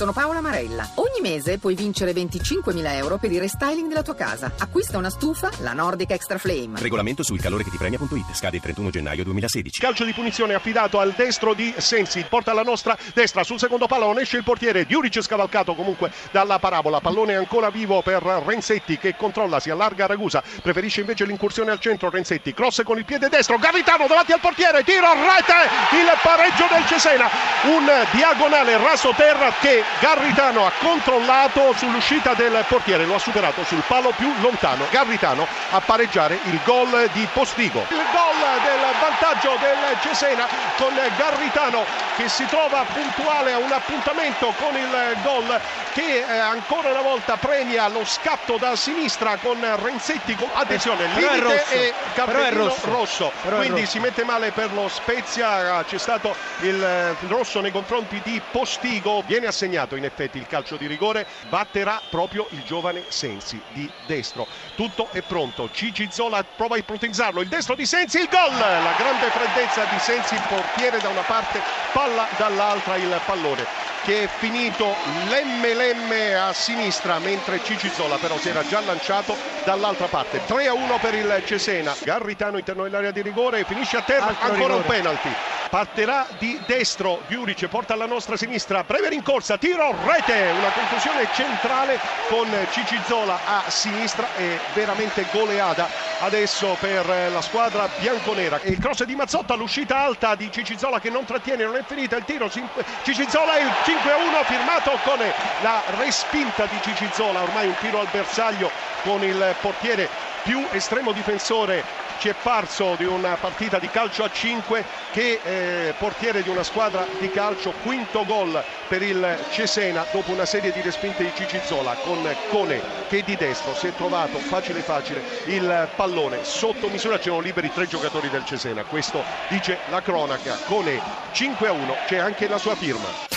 sono Paola Marella. Ogni mese puoi vincere 25.000 euro per il restyling della tua casa. Acquista una stufa, la Nordic Extra Flame. Regolamento sul calore che ti premia.it. Scade il 31 gennaio 2016. Calcio di punizione affidato al destro di Sensi. Porta alla nostra destra sul secondo pallone. Esce il portiere. Diuric scavalcato comunque dalla parabola. Pallone ancora vivo per Renzetti che controlla, si allarga Ragusa. Preferisce invece l'incursione al centro. Renzetti. Cross con il piede destro. Gavitano davanti al portiere. Tiro, rete. Il pareggio del Cesena. Un diagonale raso terra che Garritano ha controllato sull'uscita del portiere. Lo ha superato sul palo più lontano. Garritano a pareggiare il gol di Postigo. Il gol del vantaggio del Cesena con Garritano che si trova puntuale a un appuntamento con il gol che eh, ancora una volta premia lo scatto da sinistra con Renzetti. Attenzione, limite e cartellino rosso. rosso. Quindi rosso. si mette male per lo Spezia. C'è stato il eh, rosso nei confronti di Postigo. Viene assegnato in effetti il calcio di rigore. Batterà proprio il giovane Sensi di destro. Tutto è pronto. Gigi Zola prova a ipotizzarlo. Il destro di Sensi, il gol! La grande freddezza di Sensi, portiere da una parte, palla dall'altra il pallone che è finito lemme lemme a sinistra mentre Cici Zola però si era già lanciato dall'altra parte 3 a 1 per il Cesena Garritano interno dell'area di rigore finisce a terra Altro ancora un rigore. penalty partirà di destro Giuric porta alla nostra sinistra breve rincorsa tiro rete una conclusione centrale con Cici Zola a sinistra e veramente goleada adesso per la squadra bianconera. Il cross di Mazzotta l'uscita alta di Cicizola che non trattiene non è finita il tiro Cicizola il 5 a 1 firmato con la respinta di Cicizola ormai un tiro al bersaglio con il portiere più estremo difensore ci è parso di una partita di calcio a 5 che eh, portiere di una squadra di calcio quinto gol per il Cesena dopo una serie di respinte di Cicizola con Cone che di destro si è trovato facile facile il pallone. Sotto misura c'erano liberi tre giocatori del Cesena questo dice la cronaca. Cone 5 a 1 c'è anche la sua firma